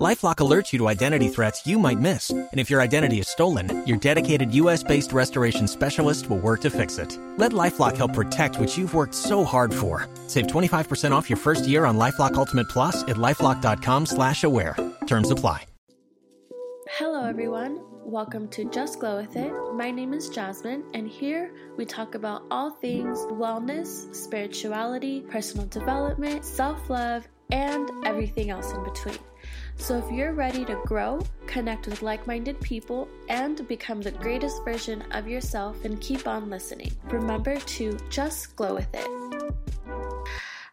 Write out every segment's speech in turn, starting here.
LifeLock alerts you to identity threats you might miss, and if your identity is stolen, your dedicated U.S.-based restoration specialist will work to fix it. Let LifeLock help protect what you've worked so hard for. Save 25% off your first year on LifeLock Ultimate Plus at lifeLock.com/slash-aware. Terms apply. Hello, everyone. Welcome to Just Glow with It. My name is Jasmine, and here we talk about all things wellness, spirituality, personal development, self-love, and everything else in between. So, if you're ready to grow, connect with like minded people, and become the greatest version of yourself, then keep on listening. Remember to just glow with it.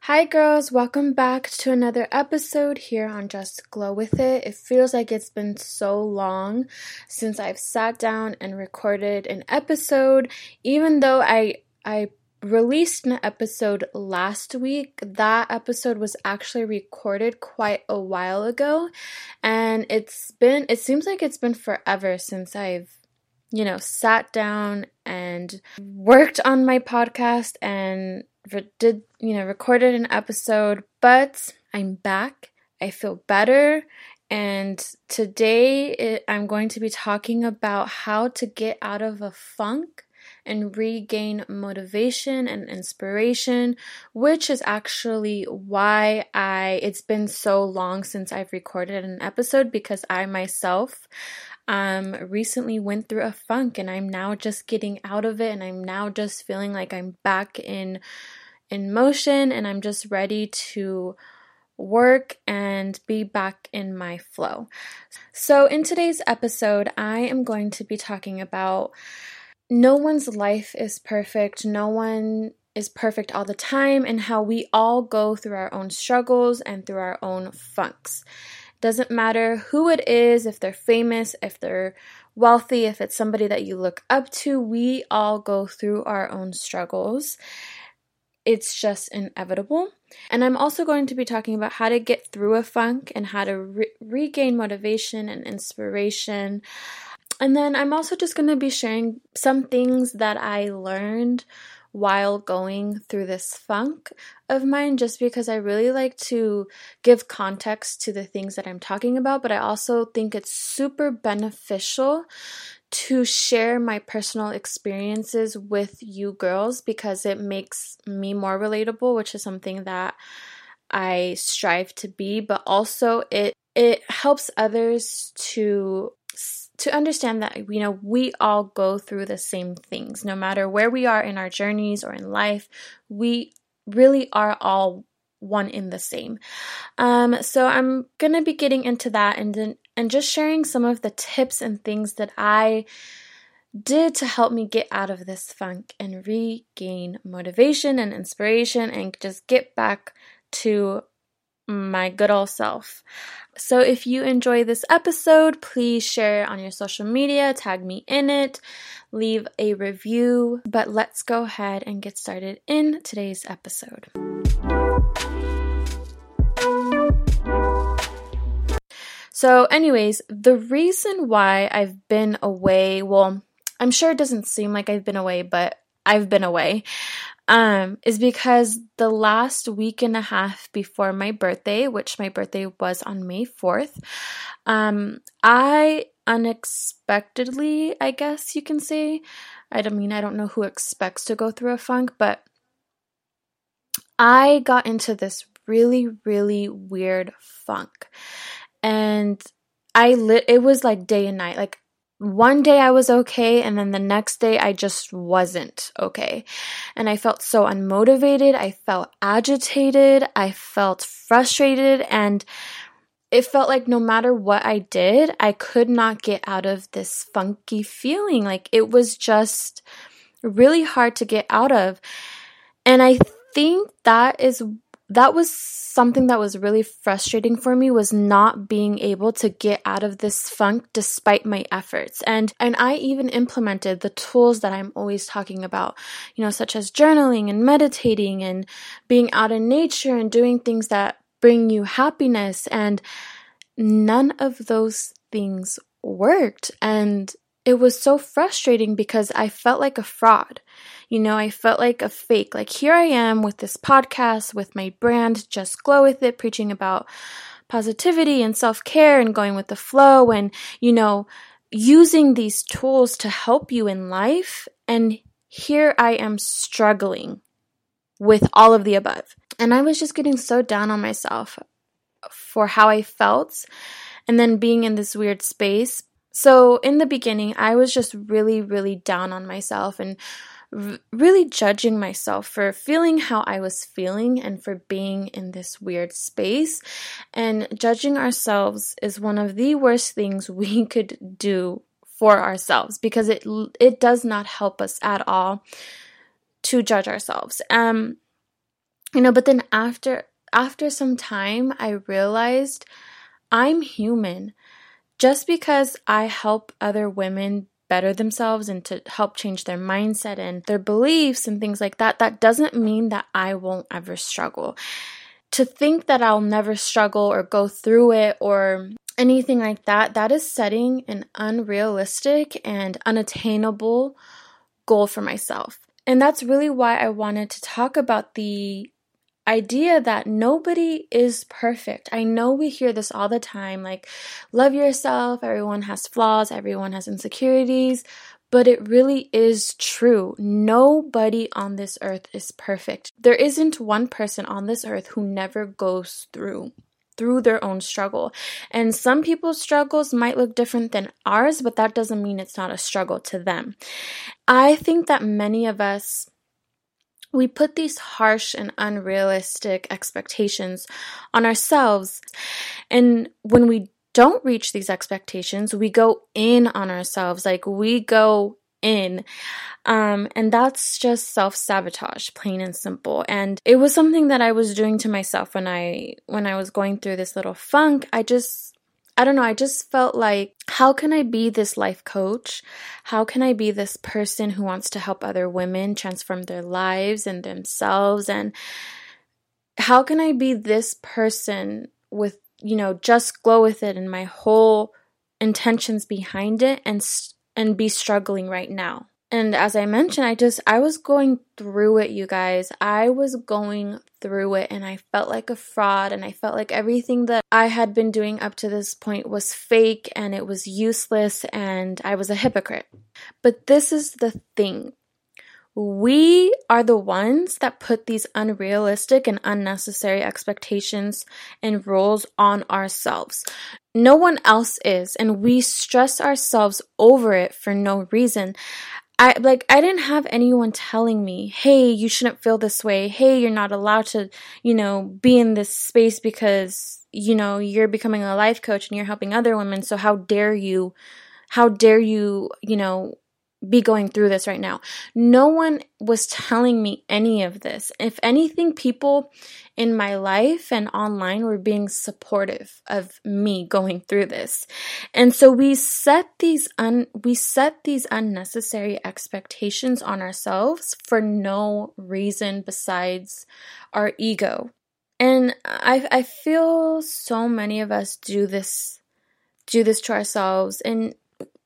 Hi, girls, welcome back to another episode here on Just Glow with It. It feels like it's been so long since I've sat down and recorded an episode, even though I I released an episode last week. That episode was actually recorded quite a while ago, and it's been, it seems like it's been forever since I've, you know, sat down and worked on my podcast and re- did, you know, recorded an episode, but I'm back. I feel better. And today it, I'm going to be talking about how to get out of a funk and regain motivation and inspiration, which is actually why I it's been so long since I've recorded an episode because I myself um recently went through a funk and I'm now just getting out of it and I'm now just feeling like I'm back in in motion and I'm just ready to work and be back in my flow. So, in today's episode, I am going to be talking about no one's life is perfect. No one is perfect all the time, and how we all go through our own struggles and through our own funks. Doesn't matter who it is, if they're famous, if they're wealthy, if it's somebody that you look up to, we all go through our own struggles. It's just inevitable. And I'm also going to be talking about how to get through a funk and how to re- regain motivation and inspiration and then I'm also just going to be sharing some things that I learned while going through this funk of mine, just because I really like to give context to the things that I'm talking about, but I also think it's super beneficial to share my personal experiences with you girls because it makes me more relatable, which is something that I strive to be, but also it it helps others to to understand that you know we all go through the same things. No matter where we are in our journeys or in life we really are all one in the same. Um, so i'm gonna be getting into that and then and just sharing some of the tips and things that i did to help me get out of this funk and regain motivation and inspiration and just get back to my good old self. So, if you enjoy this episode, please share it on your social media, tag me in it, leave a review. But let's go ahead and get started in today's episode. So, anyways, the reason why I've been away, well, I'm sure it doesn't seem like I've been away, but I've been away um, is because the last week and a half before my birthday, which my birthday was on May 4th, um, I unexpectedly, I guess you can say, I don't mean I don't know who expects to go through a funk, but I got into this really, really weird funk. And I lit it was like day and night. Like one day I was okay, and then the next day I just wasn't okay. And I felt so unmotivated. I felt agitated. I felt frustrated. And it felt like no matter what I did, I could not get out of this funky feeling. Like it was just really hard to get out of. And I think that is that was something that was really frustrating for me was not being able to get out of this funk despite my efforts and and I even implemented the tools that I'm always talking about you know such as journaling and meditating and being out in nature and doing things that bring you happiness and none of those things worked. And it was so frustrating because I felt like a fraud. You know, I felt like a fake. Like, here I am with this podcast, with my brand, Just Glow With It, preaching about positivity and self care and going with the flow and, you know, using these tools to help you in life. And here I am struggling with all of the above. And I was just getting so down on myself for how I felt and then being in this weird space. So, in the beginning, I was just really, really down on myself and r- really judging myself for feeling how I was feeling and for being in this weird space. And judging ourselves is one of the worst things we could do for ourselves because it it does not help us at all to judge ourselves. Um you know, but then after after some time I realized I'm human. Just because I help other women better themselves and to help change their mindset and their beliefs and things like that, that doesn't mean that I won't ever struggle. To think that I'll never struggle or go through it or anything like that, that is setting an unrealistic and unattainable goal for myself. And that's really why I wanted to talk about the idea that nobody is perfect. I know we hear this all the time like, love yourself, everyone has flaws, everyone has insecurities, but it really is true. Nobody on this earth is perfect. There isn't one person on this earth who never goes through through their own struggle. And some people's struggles might look different than ours, but that doesn't mean it's not a struggle to them. I think that many of us we put these harsh and unrealistic expectations on ourselves. And when we don't reach these expectations, we go in on ourselves. Like we go in. Um, and that's just self sabotage, plain and simple. And it was something that I was doing to myself when I when I was going through this little funk. I just I don't know, I just felt like, how can I be this life coach? How can I be this person who wants to help other women transform their lives and themselves? And how can I be this person with, you know, just glow with it and my whole intentions behind it and, and be struggling right now? And as I mentioned, I just, I was going through it, you guys. I was going through it and I felt like a fraud and I felt like everything that I had been doing up to this point was fake and it was useless and I was a hypocrite. But this is the thing. We are the ones that put these unrealistic and unnecessary expectations and rules on ourselves. No one else is, and we stress ourselves over it for no reason. I like I didn't have anyone telling me, "Hey, you shouldn't feel this way. Hey, you're not allowed to, you know, be in this space because, you know, you're becoming a life coach and you're helping other women. So how dare you how dare you, you know, be going through this right now. No one was telling me any of this. If anything, people in my life and online were being supportive of me going through this. And so we set these un we set these unnecessary expectations on ourselves for no reason besides our ego. And I I feel so many of us do this do this to ourselves and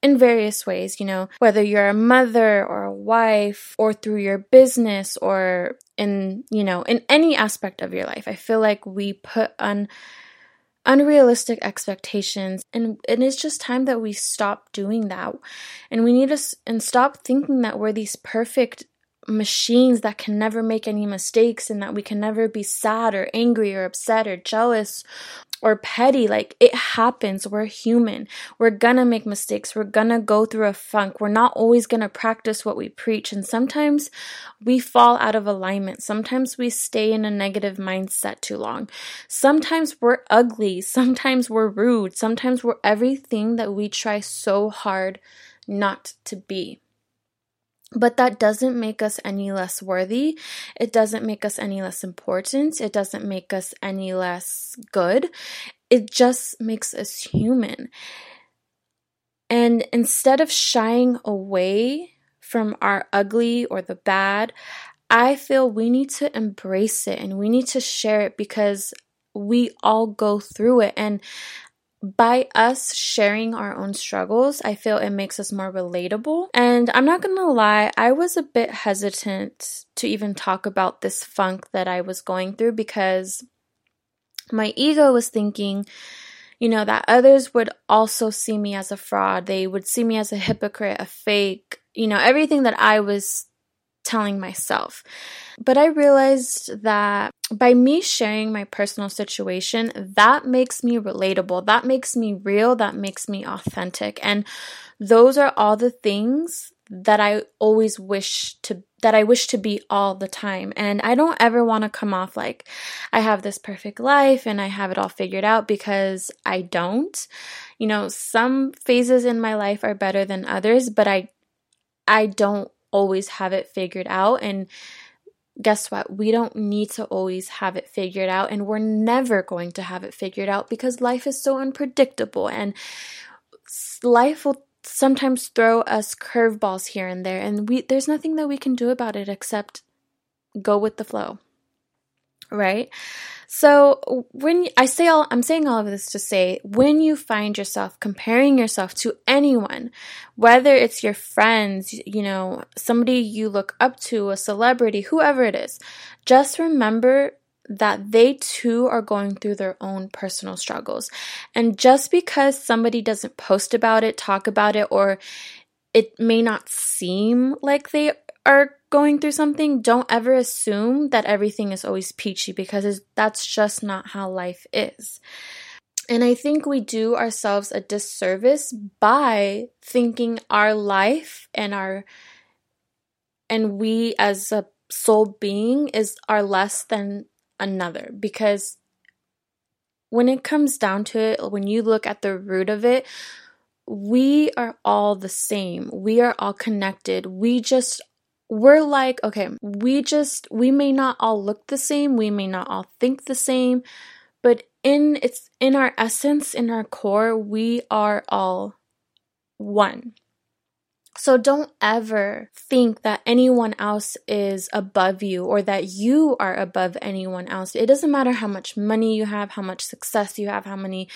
in various ways, you know, whether you're a mother or a wife or through your business or in, you know, in any aspect of your life. I feel like we put on unrealistic expectations and, and it's just time that we stop doing that. And we need to and stop thinking that we're these perfect machines that can never make any mistakes and that we can never be sad or angry or upset or jealous or petty. Like it happens. We're human. We're gonna make mistakes. We're gonna go through a funk. We're not always gonna practice what we preach. And sometimes we fall out of alignment. Sometimes we stay in a negative mindset too long. Sometimes we're ugly. Sometimes we're rude. Sometimes we're everything that we try so hard not to be. But that doesn't make us any less worthy. It doesn't make us any less important. It doesn't make us any less good. It just makes us human. And instead of shying away from our ugly or the bad, I feel we need to embrace it and we need to share it because we all go through it. And by us sharing our own struggles, I feel it makes us more relatable. And I'm not gonna lie, I was a bit hesitant to even talk about this funk that I was going through because my ego was thinking, you know, that others would also see me as a fraud. They would see me as a hypocrite, a fake, you know, everything that I was telling myself. But I realized that by me sharing my personal situation, that makes me relatable. That makes me real. That makes me authentic. And those are all the things that I always wish to that I wish to be all the time. And I don't ever want to come off like I have this perfect life and I have it all figured out because I don't. You know, some phases in my life are better than others, but I I don't always have it figured out and guess what? We don't need to always have it figured out, and we're never going to have it figured out because life is so unpredictable, and life will sometimes throw us curveballs here and there, and we there's nothing that we can do about it except go with the flow. Right? So when I say all, I'm saying all of this to say, when you find yourself comparing yourself to anyone, whether it's your friends, you know, somebody you look up to, a celebrity, whoever it is, just remember that they too are going through their own personal struggles. And just because somebody doesn't post about it, talk about it, or it may not seem like they are going through something, don't ever assume that everything is always peachy because that's just not how life is. And I think we do ourselves a disservice by thinking our life and our and we as a soul being is are less than another because when it comes down to it, when you look at the root of it, we are all the same. We are all connected. We just we're like, okay, we just, we may not all look the same, we may not all think the same, but in it's in our essence, in our core, we are all one. So don't ever think that anyone else is above you or that you are above anyone else. It doesn't matter how much money you have, how much success you have, how many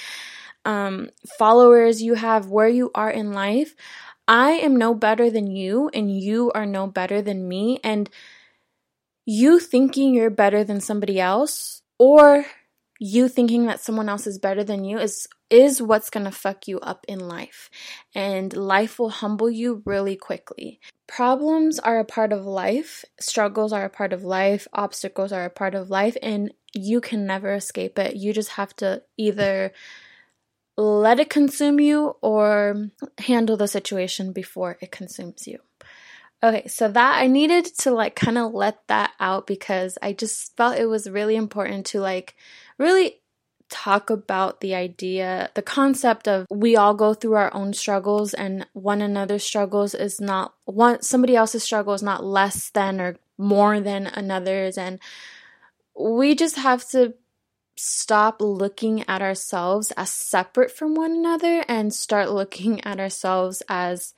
um, followers you have, where you are in life. I am no better than you, and you are no better than me. And you thinking you're better than somebody else, or you thinking that someone else is better than you is is what's going to fuck you up in life. And life will humble you really quickly. Problems are a part of life. Struggles are a part of life. Obstacles are a part of life. And you can never escape it. You just have to either let it consume you or handle the situation before it consumes you. Okay, so that I needed to like kind of let that out because I just felt it was really important to like really talk about the idea, the concept of we all go through our own struggles and one another's struggles is not one somebody else's struggle is not less than or more than another's and we just have to stop looking at ourselves as separate from one another and start looking at ourselves as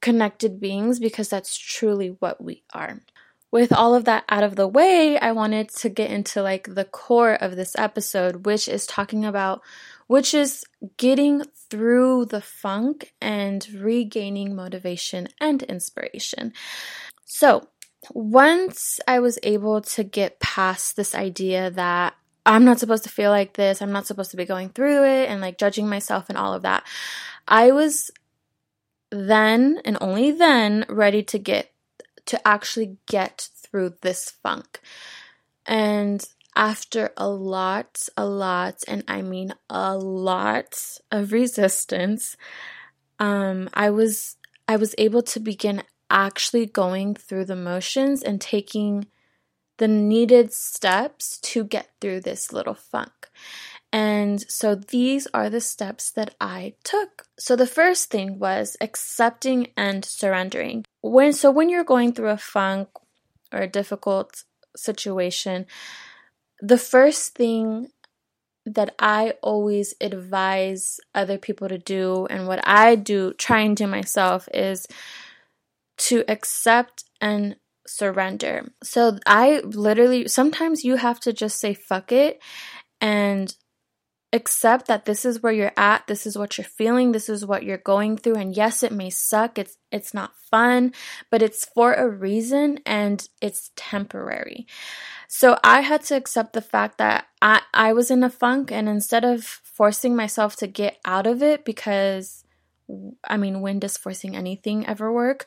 connected beings because that's truly what we are. With all of that out of the way, I wanted to get into like the core of this episode, which is talking about which is getting through the funk and regaining motivation and inspiration. So, once I was able to get past this idea that I'm not supposed to feel like this. I'm not supposed to be going through it and like judging myself and all of that. I was then and only then ready to get to actually get through this funk. And after a lot, a lot, and I mean a lot of resistance, um, I was I was able to begin actually going through the motions and taking the needed steps to get through this little funk. And so these are the steps that I took. So the first thing was accepting and surrendering. When so when you're going through a funk or a difficult situation, the first thing that I always advise other people to do and what I do try and do myself is to accept and surrender. So I literally sometimes you have to just say fuck it and accept that this is where you're at, this is what you're feeling, this is what you're going through and yes, it may suck. It's it's not fun, but it's for a reason and it's temporary. So I had to accept the fact that I I was in a funk and instead of forcing myself to get out of it because I mean, when does forcing anything ever work?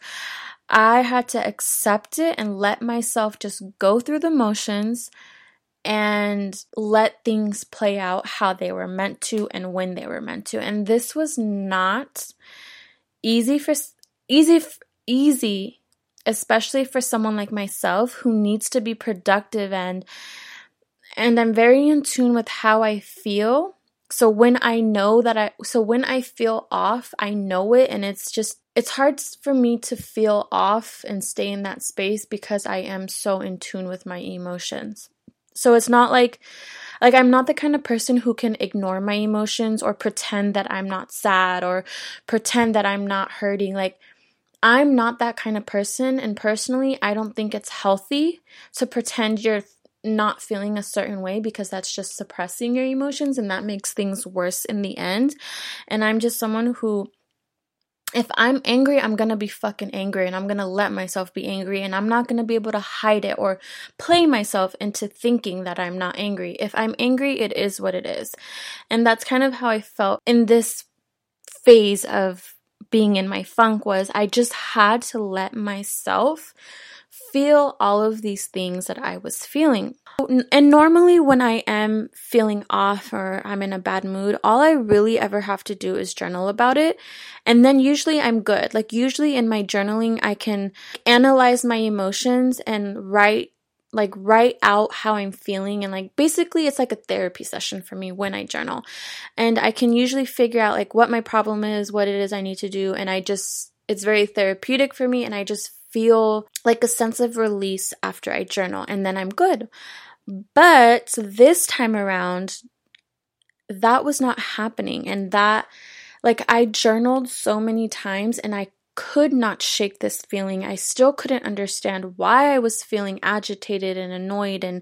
I had to accept it and let myself just go through the motions and let things play out how they were meant to and when they were meant to. And this was not easy for easy easy especially for someone like myself who needs to be productive and and I'm very in tune with how I feel. So when I know that I so when I feel off, I know it and it's just it's hard for me to feel off and stay in that space because I am so in tune with my emotions. So it's not like like I'm not the kind of person who can ignore my emotions or pretend that I'm not sad or pretend that I'm not hurting. Like I'm not that kind of person and personally I don't think it's healthy to pretend you're not feeling a certain way because that's just suppressing your emotions and that makes things worse in the end. And I'm just someone who if I'm angry, I'm gonna be fucking angry and I'm gonna let myself be angry and I'm not gonna be able to hide it or play myself into thinking that I'm not angry. If I'm angry, it is what it is. And that's kind of how I felt in this phase of being in my funk was I just had to let myself feel all of these things that I was feeling. And normally, when I am feeling off or I'm in a bad mood, all I really ever have to do is journal about it. And then usually I'm good. Like, usually in my journaling, I can analyze my emotions and write like write out how I'm feeling and like basically it's like a therapy session for me when I journal. And I can usually figure out like what my problem is, what it is I need to do and I just it's very therapeutic for me and I just feel like a sense of release after I journal and then I'm good. But this time around, that was not happening. And that, like, I journaled so many times and I could not shake this feeling. I still couldn't understand why I was feeling agitated and annoyed and,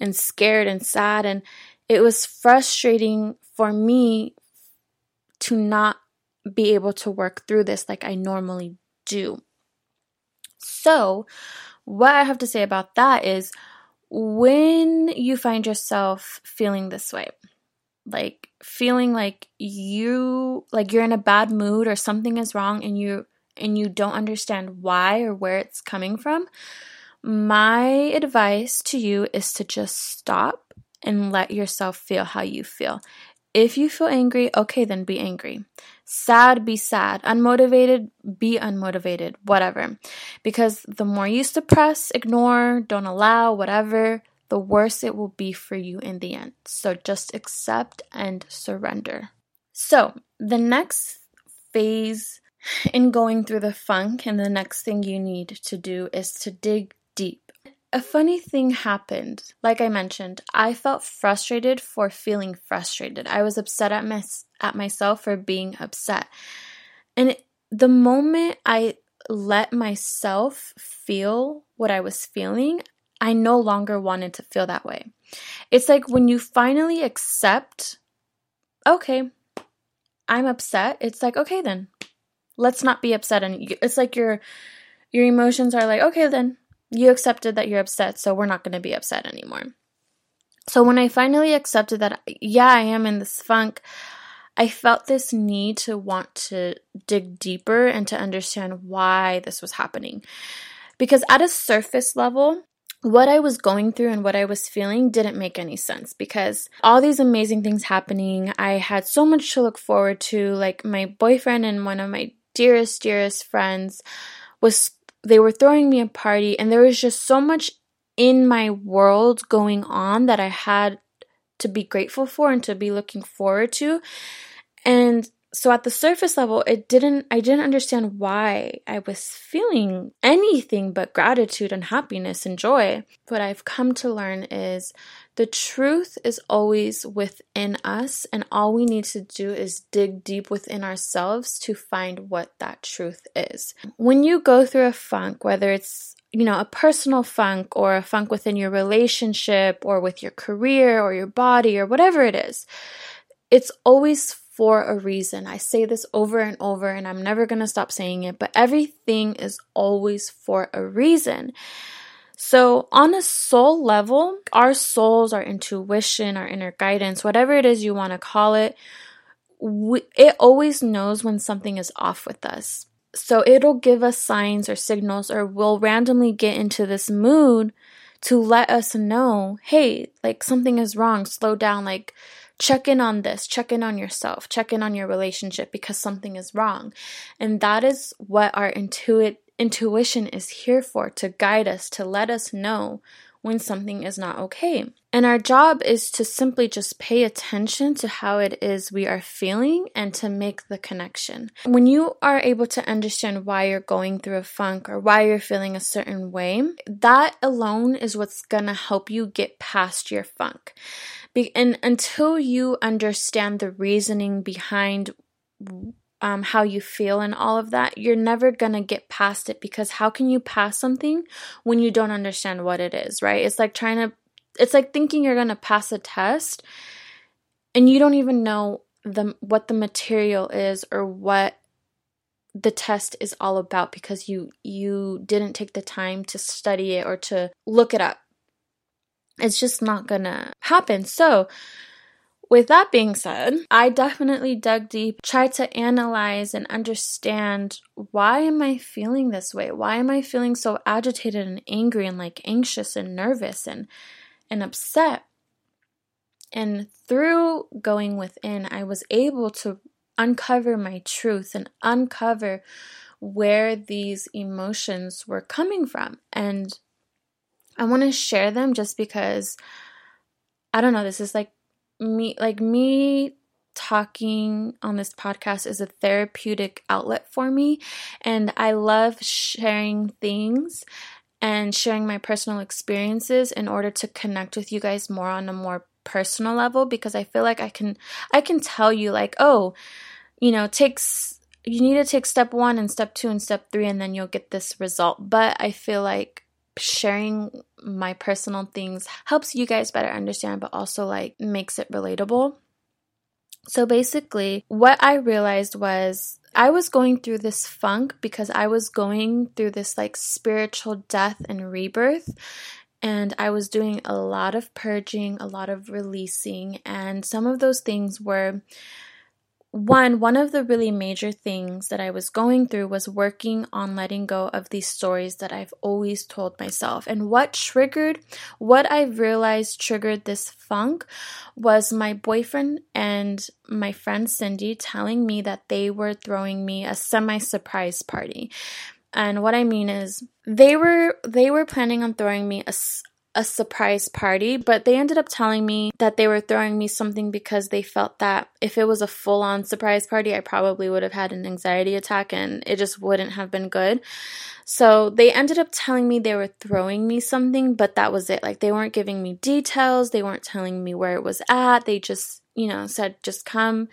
and scared and sad. And it was frustrating for me to not be able to work through this like I normally do. So, what I have to say about that is when you find yourself feeling this way, like feeling like you like you're in a bad mood or something is wrong and you and you don't understand why or where it's coming from, my advice to you is to just stop and let yourself feel how you feel. If you feel angry, okay, then be angry. Sad, be sad. Unmotivated, be unmotivated. Whatever. Because the more you suppress, ignore, don't allow, whatever, the worse it will be for you in the end. So just accept and surrender. So, the next phase in going through the funk, and the next thing you need to do is to dig deep a funny thing happened. Like I mentioned, I felt frustrated for feeling frustrated. I was upset at my, at myself for being upset. And it, the moment I let myself feel what I was feeling, I no longer wanted to feel that way. It's like when you finally accept, okay, I'm upset. It's like, okay, then let's not be upset. And it's like your your emotions are like, okay, then you accepted that you're upset, so we're not going to be upset anymore. So when I finally accepted that, yeah, I am in this funk, I felt this need to want to dig deeper and to understand why this was happening. Because at a surface level, what I was going through and what I was feeling didn't make any sense because all these amazing things happening, I had so much to look forward to. Like my boyfriend and one of my dearest, dearest friends was they were throwing me a party and there was just so much in my world going on that I had to be grateful for and to be looking forward to. And so at the surface level, it didn't I didn't understand why I was feeling anything but gratitude and happiness and joy. What I've come to learn is the truth is always within us, and all we need to do is dig deep within ourselves to find what that truth is. When you go through a funk, whether it's you know, a personal funk or a funk within your relationship or with your career or your body or whatever it is, it's always for a reason. I say this over and over, and I'm never going to stop saying it, but everything is always for a reason. So, on a soul level, our souls, our intuition, our inner guidance, whatever it is you want to call it, we, it always knows when something is off with us. So, it'll give us signs or signals, or we'll randomly get into this mood to let us know hey, like something is wrong, slow down, like check in on this, check in on yourself, check in on your relationship because something is wrong. And that is what our intuit intuition is here for to guide us, to let us know when something is not okay. And our job is to simply just pay attention to how it is we are feeling and to make the connection. When you are able to understand why you're going through a funk or why you're feeling a certain way, that alone is what's gonna help you get past your funk. Be- and until you understand the reasoning behind um, how you feel and all of that, you're never gonna get past it because how can you pass something when you don't understand what it is, right? It's like trying to, it's like thinking you're gonna pass a test and you don't even know the what the material is or what the test is all about because you you didn't take the time to study it or to look it up it's just not gonna happen. So, with that being said, I definitely dug deep, tried to analyze and understand why am I feeling this way? Why am I feeling so agitated and angry and like anxious and nervous and and upset? And through going within, I was able to uncover my truth and uncover where these emotions were coming from. And I want to share them just because I don't know, this is like me like me talking on this podcast is a therapeutic outlet for me and I love sharing things and sharing my personal experiences in order to connect with you guys more on a more personal level because I feel like I can I can tell you like, "Oh, you know, takes you need to take step 1 and step 2 and step 3 and then you'll get this result." But I feel like sharing my personal things helps you guys better understand, but also like makes it relatable. So basically, what I realized was I was going through this funk because I was going through this like spiritual death and rebirth. And I was doing a lot of purging, a lot of releasing, and some of those things were one one of the really major things that I was going through was working on letting go of these stories that I've always told myself. And what triggered what I realized triggered this funk was my boyfriend and my friend Cindy telling me that they were throwing me a semi surprise party. And what I mean is they were they were planning on throwing me a, a surprise party, but they ended up telling me that they were throwing me something because they felt that if it was a full on surprise party, I probably would have had an anxiety attack and it just wouldn't have been good. So they ended up telling me they were throwing me something, but that was it. Like they weren't giving me details, they weren't telling me where it was at. They just, you know, said, just come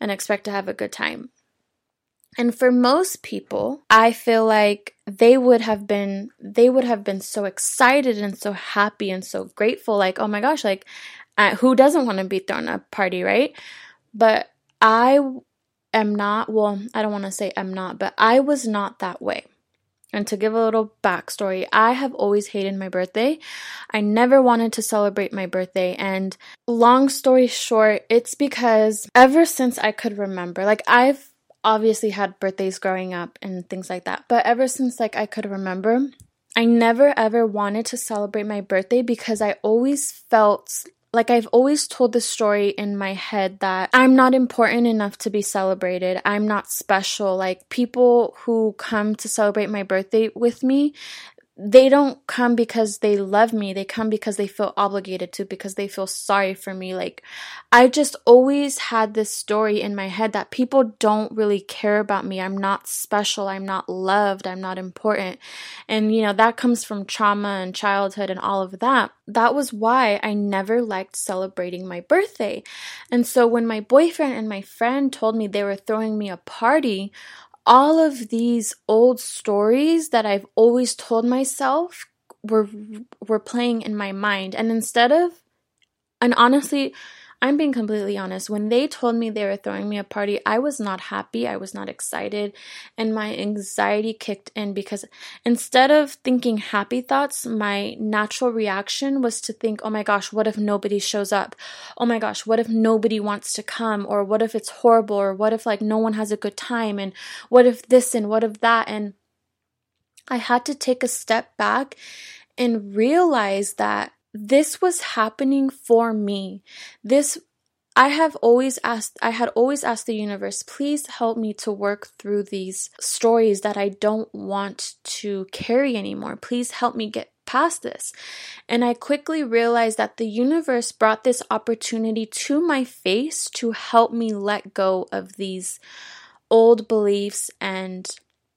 and expect to have a good time. And for most people, I feel like they would have been they would have been so excited and so happy and so grateful like, "Oh my gosh, like uh, who doesn't want to be thrown a party, right?" But I am not, well, I don't want to say I'm not, but I was not that way. And to give a little backstory, I have always hated my birthday. I never wanted to celebrate my birthday. And long story short, it's because ever since I could remember, like I've obviously had birthdays growing up and things like that. But ever since like I could remember, I never ever wanted to celebrate my birthday because I always felt like I've always told the story in my head that I'm not important enough to be celebrated. I'm not special. Like people who come to celebrate my birthday with me, they don't come because they love me. They come because they feel obligated to, because they feel sorry for me. Like, I just always had this story in my head that people don't really care about me. I'm not special. I'm not loved. I'm not important. And, you know, that comes from trauma and childhood and all of that. That was why I never liked celebrating my birthday. And so when my boyfriend and my friend told me they were throwing me a party, all of these old stories that I've always told myself were were playing in my mind. And instead of and honestly I'm being completely honest. When they told me they were throwing me a party, I was not happy. I was not excited. And my anxiety kicked in because instead of thinking happy thoughts, my natural reaction was to think, oh my gosh, what if nobody shows up? Oh my gosh, what if nobody wants to come? Or what if it's horrible? Or what if like no one has a good time? And what if this and what if that? And I had to take a step back and realize that this was happening for me. This I have always asked, I had always asked the universe, please help me to work through these stories that I don't want to carry anymore. Please help me get past this. And I quickly realized that the universe brought this opportunity to my face to help me let go of these old beliefs and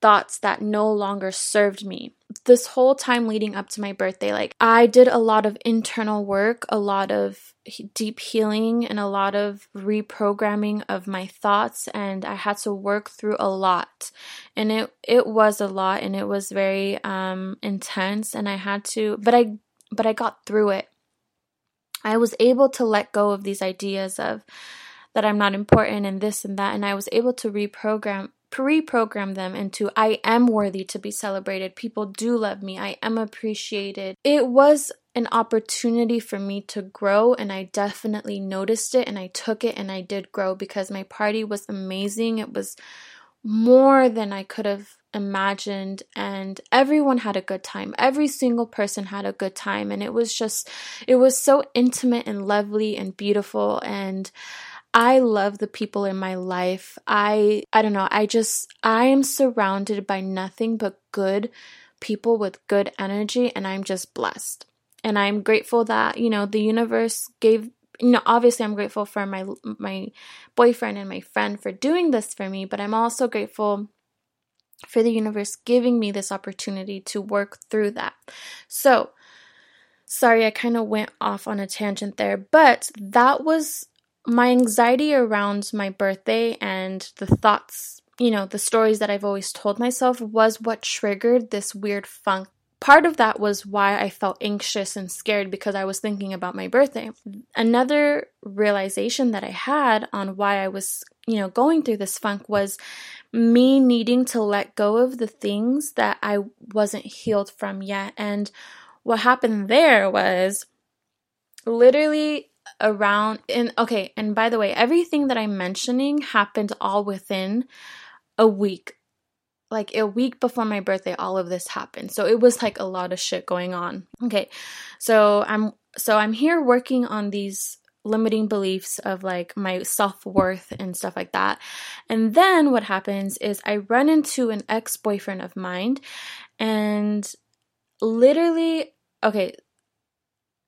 thoughts that no longer served me. This whole time leading up to my birthday, like I did a lot of internal work, a lot of deep healing, and a lot of reprogramming of my thoughts, and I had to work through a lot. And it it was a lot, and it was very um, intense, and I had to, but I but I got through it. I was able to let go of these ideas of that I'm not important and this and that, and I was able to reprogram pre-program them into I am worthy to be celebrated. People do love me. I am appreciated. It was an opportunity for me to grow and I definitely noticed it and I took it and I did grow because my party was amazing. It was more than I could have imagined and everyone had a good time. Every single person had a good time and it was just it was so intimate and lovely and beautiful and I love the people in my life. I I don't know, I just I am surrounded by nothing but good people with good energy and I'm just blessed. And I'm grateful that, you know, the universe gave you know, obviously I'm grateful for my my boyfriend and my friend for doing this for me, but I'm also grateful for the universe giving me this opportunity to work through that. So, sorry I kind of went off on a tangent there, but that was my anxiety around my birthday and the thoughts, you know, the stories that I've always told myself was what triggered this weird funk. Part of that was why I felt anxious and scared because I was thinking about my birthday. Another realization that I had on why I was, you know, going through this funk was me needing to let go of the things that I wasn't healed from yet. And what happened there was literally around in okay and by the way everything that i'm mentioning happened all within a week. Like a week before my birthday all of this happened. So it was like a lot of shit going on. Okay so i'm so i'm here working on these limiting beliefs of like my self-worth and stuff like that. And then what happens is i run into an ex-boyfriend of mine and literally okay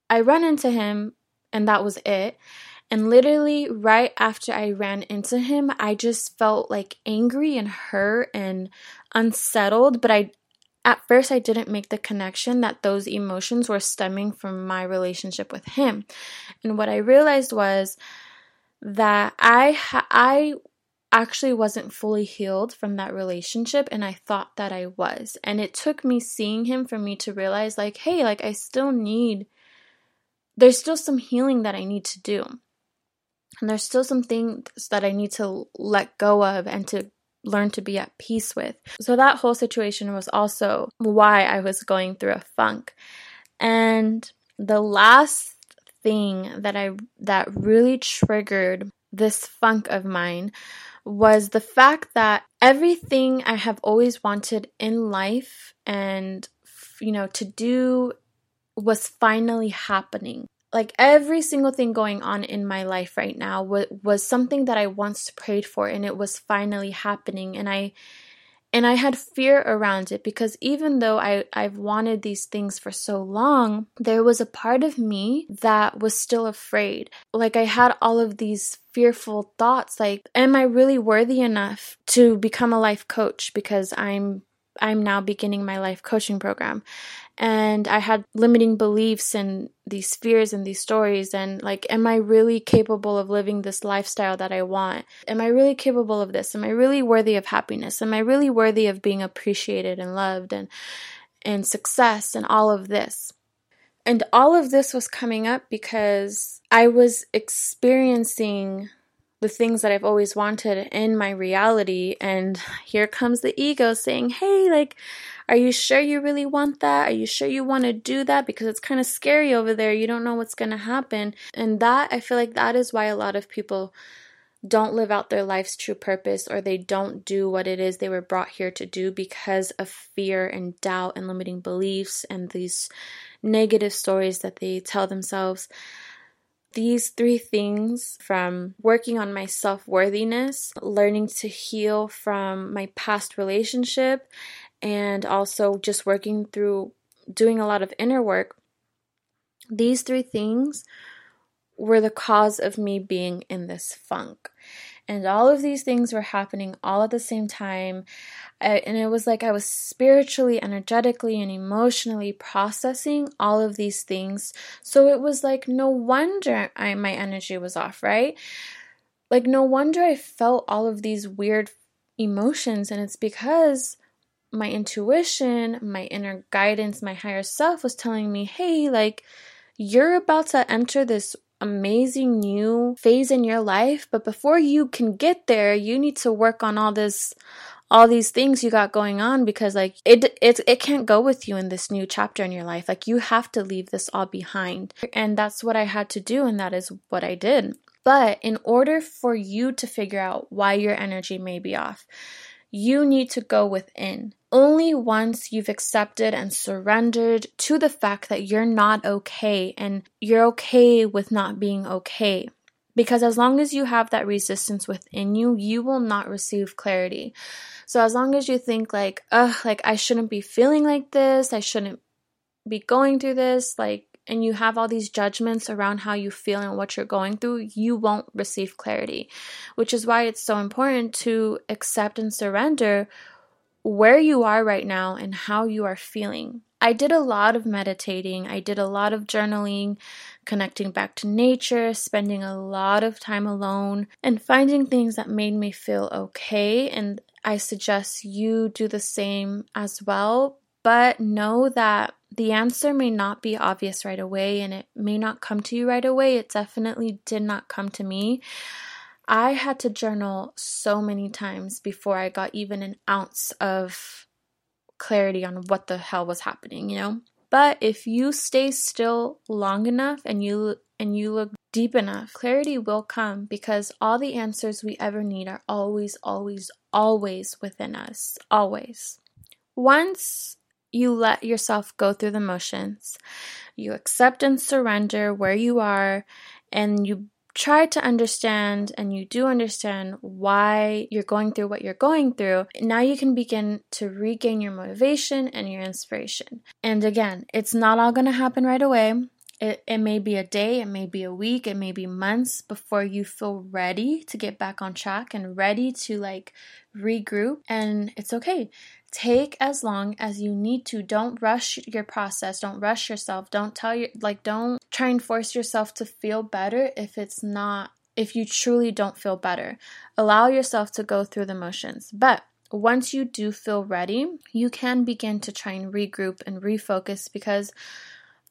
i run into him and that was it. And literally, right after I ran into him, I just felt like angry and hurt and unsettled. But I, at first, I didn't make the connection that those emotions were stemming from my relationship with him. And what I realized was that I, I actually wasn't fully healed from that relationship and I thought that I was. And it took me seeing him for me to realize like hey, like I still need there's still some healing that I need to do. And there's still some things that I need to let go of and to learn to be at peace with. So that whole situation was also why I was going through a funk. And the last thing that I that really triggered this funk of mine was the fact that everything I have always wanted in life and you know to do was finally happening. Like every single thing going on in my life right now was, was something that I once prayed for and it was finally happening and I and I had fear around it because even though I, I've wanted these things for so long, there was a part of me that was still afraid. Like I had all of these fearful thoughts like, am I really worthy enough to become a life coach because I'm I'm now beginning my life coaching program and I had limiting beliefs and these fears and these stories and like am I really capable of living this lifestyle that I want? Am I really capable of this? Am I really worthy of happiness? Am I really worthy of being appreciated and loved and and success and all of this? And all of this was coming up because I was experiencing the things that I've always wanted in my reality. And here comes the ego saying, Hey, like, are you sure you really want that? Are you sure you want to do that? Because it's kind of scary over there. You don't know what's going to happen. And that, I feel like that is why a lot of people don't live out their life's true purpose or they don't do what it is they were brought here to do because of fear and doubt and limiting beliefs and these negative stories that they tell themselves. These three things from working on my self worthiness, learning to heal from my past relationship, and also just working through doing a lot of inner work. These three things were the cause of me being in this funk. And all of these things were happening all at the same time. and it was like I was spiritually, energetically, and emotionally processing all of these things. So it was like, no wonder I, my energy was off, right? Like, no wonder I felt all of these weird emotions. And it's because my intuition, my inner guidance, my higher self was telling me, hey, like, you're about to enter this amazing new phase in your life, but before you can get there, you need to work on all this all these things you got going on because like it it it can't go with you in this new chapter in your life. Like you have to leave this all behind. And that's what I had to do and that is what I did. But in order for you to figure out why your energy may be off, you need to go within. Only once you've accepted and surrendered to the fact that you're not okay and you're okay with not being okay. Because as long as you have that resistance within you, you will not receive clarity. So as long as you think like, ugh, like I shouldn't be feeling like this, I shouldn't be going through this, like and you have all these judgments around how you feel and what you're going through, you won't receive clarity. Which is why it's so important to accept and surrender where you are right now and how you are feeling. I did a lot of meditating, I did a lot of journaling, connecting back to nature, spending a lot of time alone, and finding things that made me feel okay. And I suggest you do the same as well. But know that the answer may not be obvious right away and it may not come to you right away. It definitely did not come to me. I had to journal so many times before I got even an ounce of clarity on what the hell was happening, you know? But if you stay still long enough and you and you look deep enough, clarity will come because all the answers we ever need are always always always within us, always. Once you let yourself go through the motions. You accept and surrender where you are, and you try to understand and you do understand why you're going through what you're going through, now you can begin to regain your motivation and your inspiration. And again, it's not all going to happen right away. It, it may be a day, it may be a week, it may be months before you feel ready to get back on track and ready to like regroup. And it's okay. Take as long as you need to. Don't rush your process. Don't rush yourself. Don't tell you, like, don't try and force yourself to feel better if it's not, if you truly don't feel better. Allow yourself to go through the motions. But once you do feel ready, you can begin to try and regroup and refocus because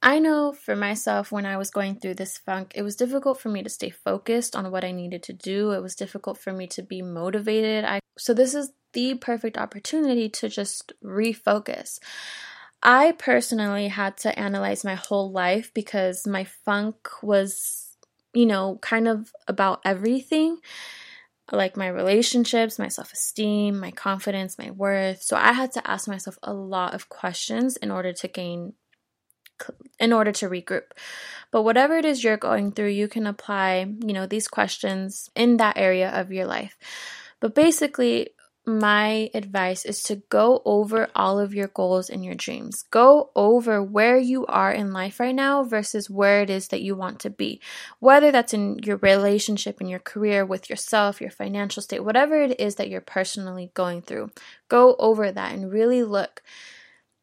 I know for myself, when I was going through this funk, it was difficult for me to stay focused on what I needed to do. It was difficult for me to be motivated. I, so, this is the perfect opportunity to just refocus. I personally had to analyze my whole life because my funk was, you know, kind of about everything like my relationships, my self esteem, my confidence, my worth. So I had to ask myself a lot of questions in order to gain in order to regroup. But whatever it is you're going through, you can apply, you know, these questions in that area of your life. But basically, my advice is to go over all of your goals and your dreams. Go over where you are in life right now versus where it is that you want to be. Whether that's in your relationship, in your career, with yourself, your financial state, whatever it is that you're personally going through. Go over that and really look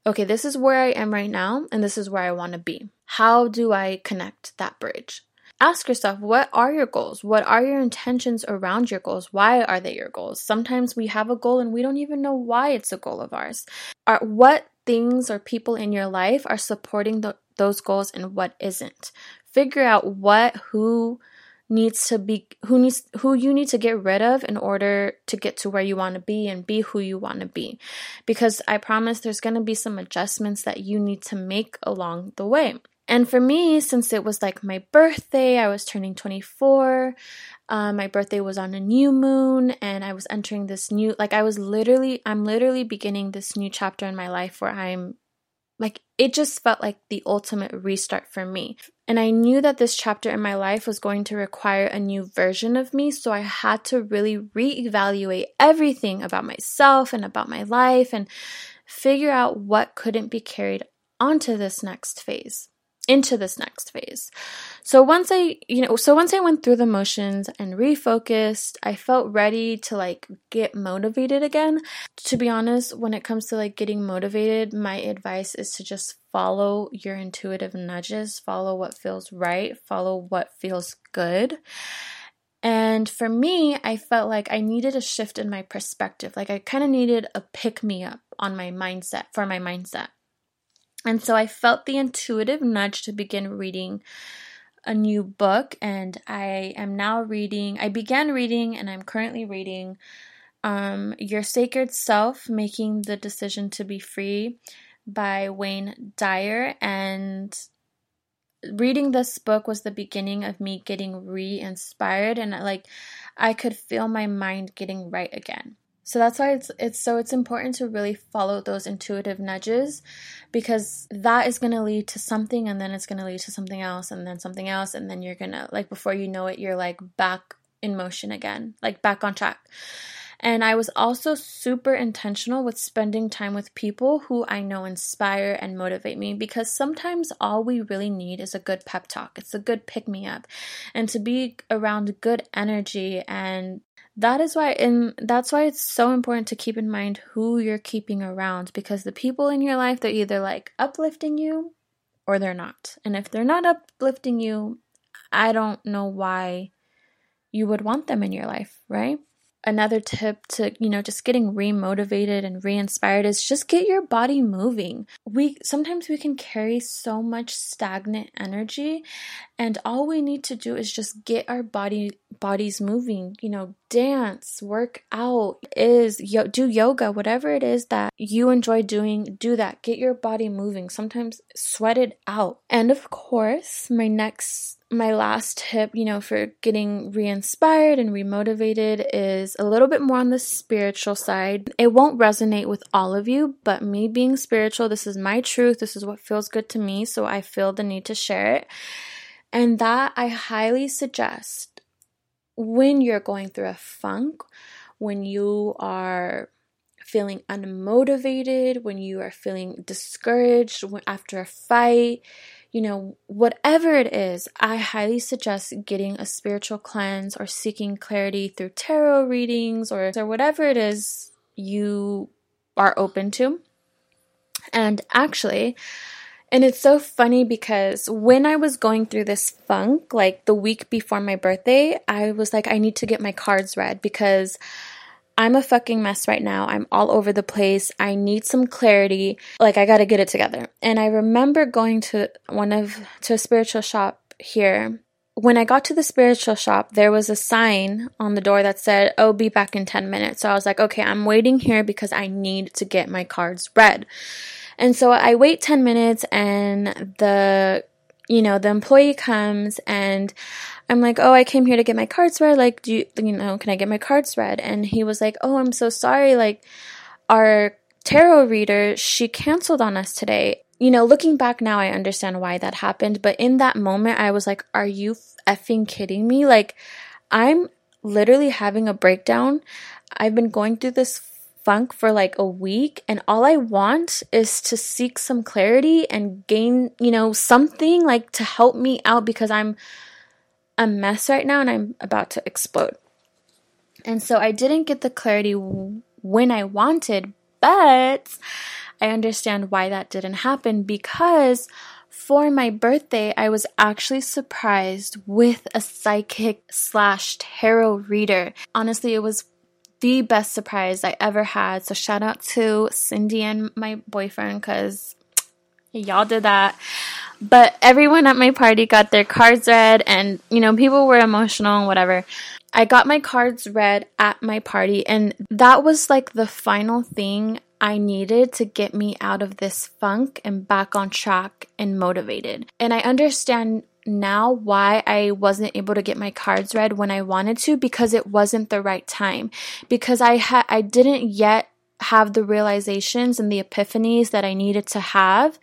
okay, this is where I am right now, and this is where I want to be. How do I connect that bridge? Ask yourself, what are your goals? What are your intentions around your goals? Why are they your goals? Sometimes we have a goal and we don't even know why it's a goal of ours. Are, what things or people in your life are supporting the, those goals and what isn't? figure out what, who, needs to be who needs who you need to get rid of in order to get to where you want to be and be who you want to be because i promise there's going to be some adjustments that you need to make along the way and for me, since it was like my birthday, I was turning 24. Um, my birthday was on a new moon, and I was entering this new, like, I was literally, I'm literally beginning this new chapter in my life where I'm like, it just felt like the ultimate restart for me. And I knew that this chapter in my life was going to require a new version of me. So I had to really reevaluate everything about myself and about my life and figure out what couldn't be carried onto this next phase into this next phase. So once I, you know, so once I went through the motions and refocused, I felt ready to like get motivated again. To be honest, when it comes to like getting motivated, my advice is to just follow your intuitive nudges, follow what feels right, follow what feels good. And for me, I felt like I needed a shift in my perspective. Like I kind of needed a pick me up on my mindset for my mindset. And so I felt the intuitive nudge to begin reading a new book, and I am now reading, I began reading, and I'm currently reading um, Your Sacred Self Making the Decision to Be Free by Wayne Dyer. And reading this book was the beginning of me getting re inspired, and like I could feel my mind getting right again. So that's why it's it's so it's important to really follow those intuitive nudges because that is going to lead to something and then it's going to lead to something else and then something else and then you're going to like before you know it you're like back in motion again, like back on track. And I was also super intentional with spending time with people who I know inspire and motivate me because sometimes all we really need is a good pep talk. It's a good pick me up. And to be around good energy and that is why and that's why it's so important to keep in mind who you're keeping around because the people in your life they're either like uplifting you or they're not. And if they're not uplifting you i don't know why you would want them in your life right another tip to you know just getting re-motivated and re-inspired is just get your body moving. We sometimes we can carry so much stagnant energy and all we need to do is just get our body bodies moving you know dance work out is yo- do yoga whatever it is that you enjoy doing do that. Get your body moving. Sometimes sweat it out. And of course my next my last tip, you know, for getting re inspired and remotivated is a little bit more on the spiritual side. It won't resonate with all of you, but me being spiritual, this is my truth. This is what feels good to me. So I feel the need to share it. And that I highly suggest when you're going through a funk, when you are feeling unmotivated, when you are feeling discouraged after a fight you know, whatever it is, I highly suggest getting a spiritual cleanse or seeking clarity through tarot readings or, or whatever it is you are open to. And actually, and it's so funny because when I was going through this funk, like the week before my birthday, I was like, I need to get my cards read because I'm a fucking mess right now. I'm all over the place. I need some clarity. Like I got to get it together. And I remember going to one of to a spiritual shop here. When I got to the spiritual shop, there was a sign on the door that said, "Oh, be back in 10 minutes." So I was like, "Okay, I'm waiting here because I need to get my cards read." And so I wait 10 minutes and the you know, the employee comes and I'm like, oh, I came here to get my cards read. Like, do you, you know, can I get my cards read? And he was like, oh, I'm so sorry. Like, our tarot reader, she canceled on us today. You know, looking back now, I understand why that happened. But in that moment, I was like, are you effing kidding me? Like, I'm literally having a breakdown. I've been going through this funk for like a week and all I want is to seek some clarity and gain, you know, something like to help me out because I'm a mess right now and I'm about to explode. And so I didn't get the clarity when I wanted, but I understand why that didn't happen because for my birthday, I was actually surprised with a psychic slash tarot reader. Honestly, it was the best surprise I ever had. So shout out to Cindy and my boyfriend because y'all did that. But everyone at my party got their cards read, and you know, people were emotional and whatever. I got my cards read at my party, and that was like the final thing I needed to get me out of this funk and back on track and motivated. And I understand now why I wasn't able to get my cards read when I wanted to because it wasn't the right time. Because I had I didn't yet have the realizations and the epiphanies that I needed to have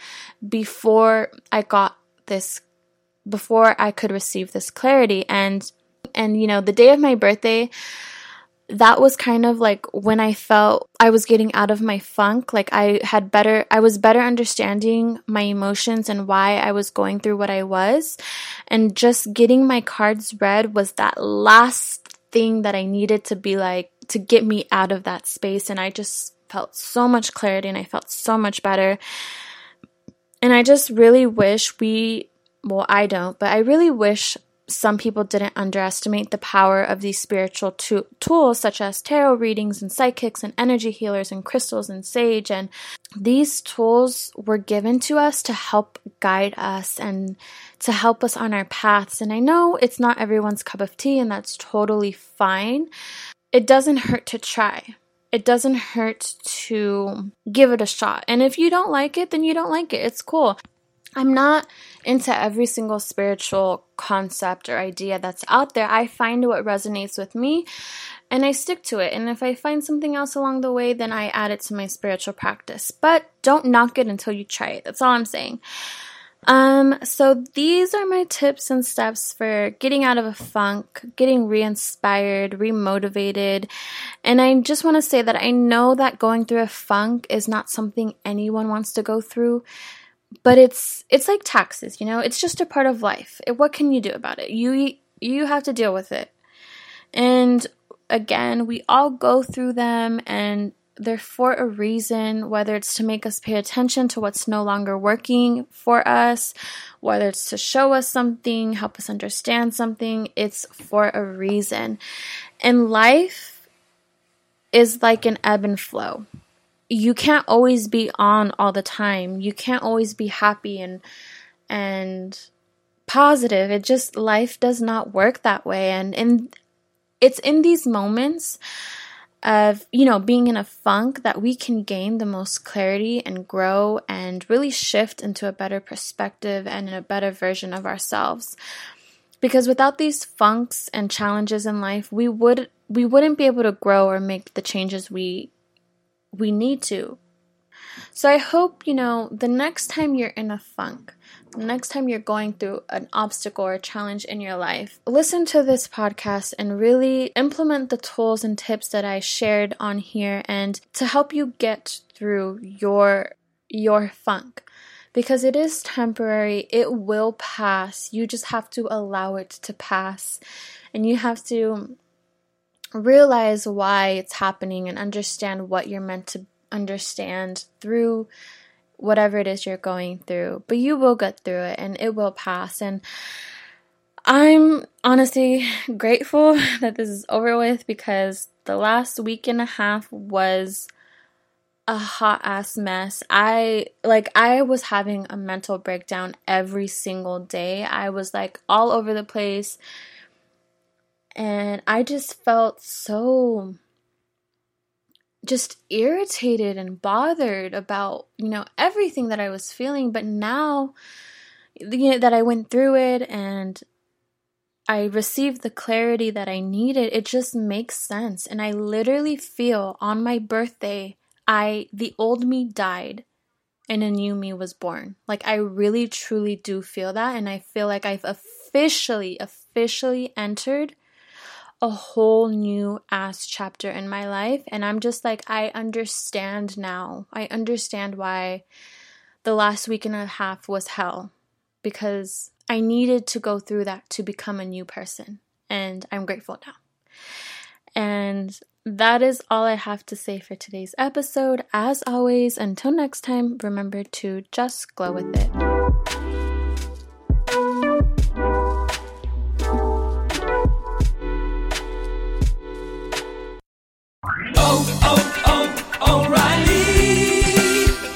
before I got this before I could receive this clarity and and you know the day of my birthday that was kind of like when I felt I was getting out of my funk. Like I had better, I was better understanding my emotions and why I was going through what I was. And just getting my cards read was that last thing that I needed to be like, to get me out of that space. And I just felt so much clarity and I felt so much better. And I just really wish we, well, I don't, but I really wish some people didn't underestimate the power of these spiritual to- tools such as tarot readings and psychics and energy healers and crystals and sage and these tools were given to us to help guide us and to help us on our paths and I know it's not everyone's cup of tea and that's totally fine it doesn't hurt to try it doesn't hurt to give it a shot and if you don't like it then you don't like it it's cool I'm not into every single spiritual concept or idea that's out there. I find what resonates with me and I stick to it. And if I find something else along the way, then I add it to my spiritual practice. But don't knock it until you try it. That's all I'm saying. Um, so these are my tips and steps for getting out of a funk, getting re-inspired, remotivated. And I just want to say that I know that going through a funk is not something anyone wants to go through but it's it's like taxes you know? It's just a part of life. What can you do about it? You you have to deal with it. And again we all go through them and they're for a reason whether it's to make us pay attention to what's no longer working for us whether it's to show us something help us understand something it's for a reason and life is like an ebb and flow you can't always be on all the time. You can't always be happy and and positive. It just life does not work that way and and it's in these moments of, you know, being in a funk that we can gain the most clarity and grow and really shift into a better perspective and a better version of ourselves. Because without these funks and challenges in life, we would we wouldn't be able to grow or make the changes we we need to. So I hope, you know, the next time you're in a funk, next time you're going through an obstacle or challenge in your life, listen to this podcast and really implement the tools and tips that I shared on here and to help you get through your your funk because it is temporary. It will pass. You just have to allow it to pass. And you have to realize why it's happening and understand what you're meant to understand through whatever it is you're going through. But you will get through it and it will pass. And I'm honestly grateful that this is over with because the last week and a half was a hot ass mess. I like I was having a mental breakdown every single day. I was like all over the place and I just felt so just irritated and bothered about, you know, everything that I was feeling. But now, you know, that I went through it and I received the clarity that I needed, it just makes sense. And I literally feel on my birthday, I the old me died and a new me was born. Like I really truly do feel that and I feel like I've officially officially entered a whole new ass chapter in my life. And I'm just like, I understand now. I understand why the last week and a half was hell because I needed to go through that to become a new person. And I'm grateful now. And that is all I have to say for today's episode. As always, until next time, remember to just glow with it.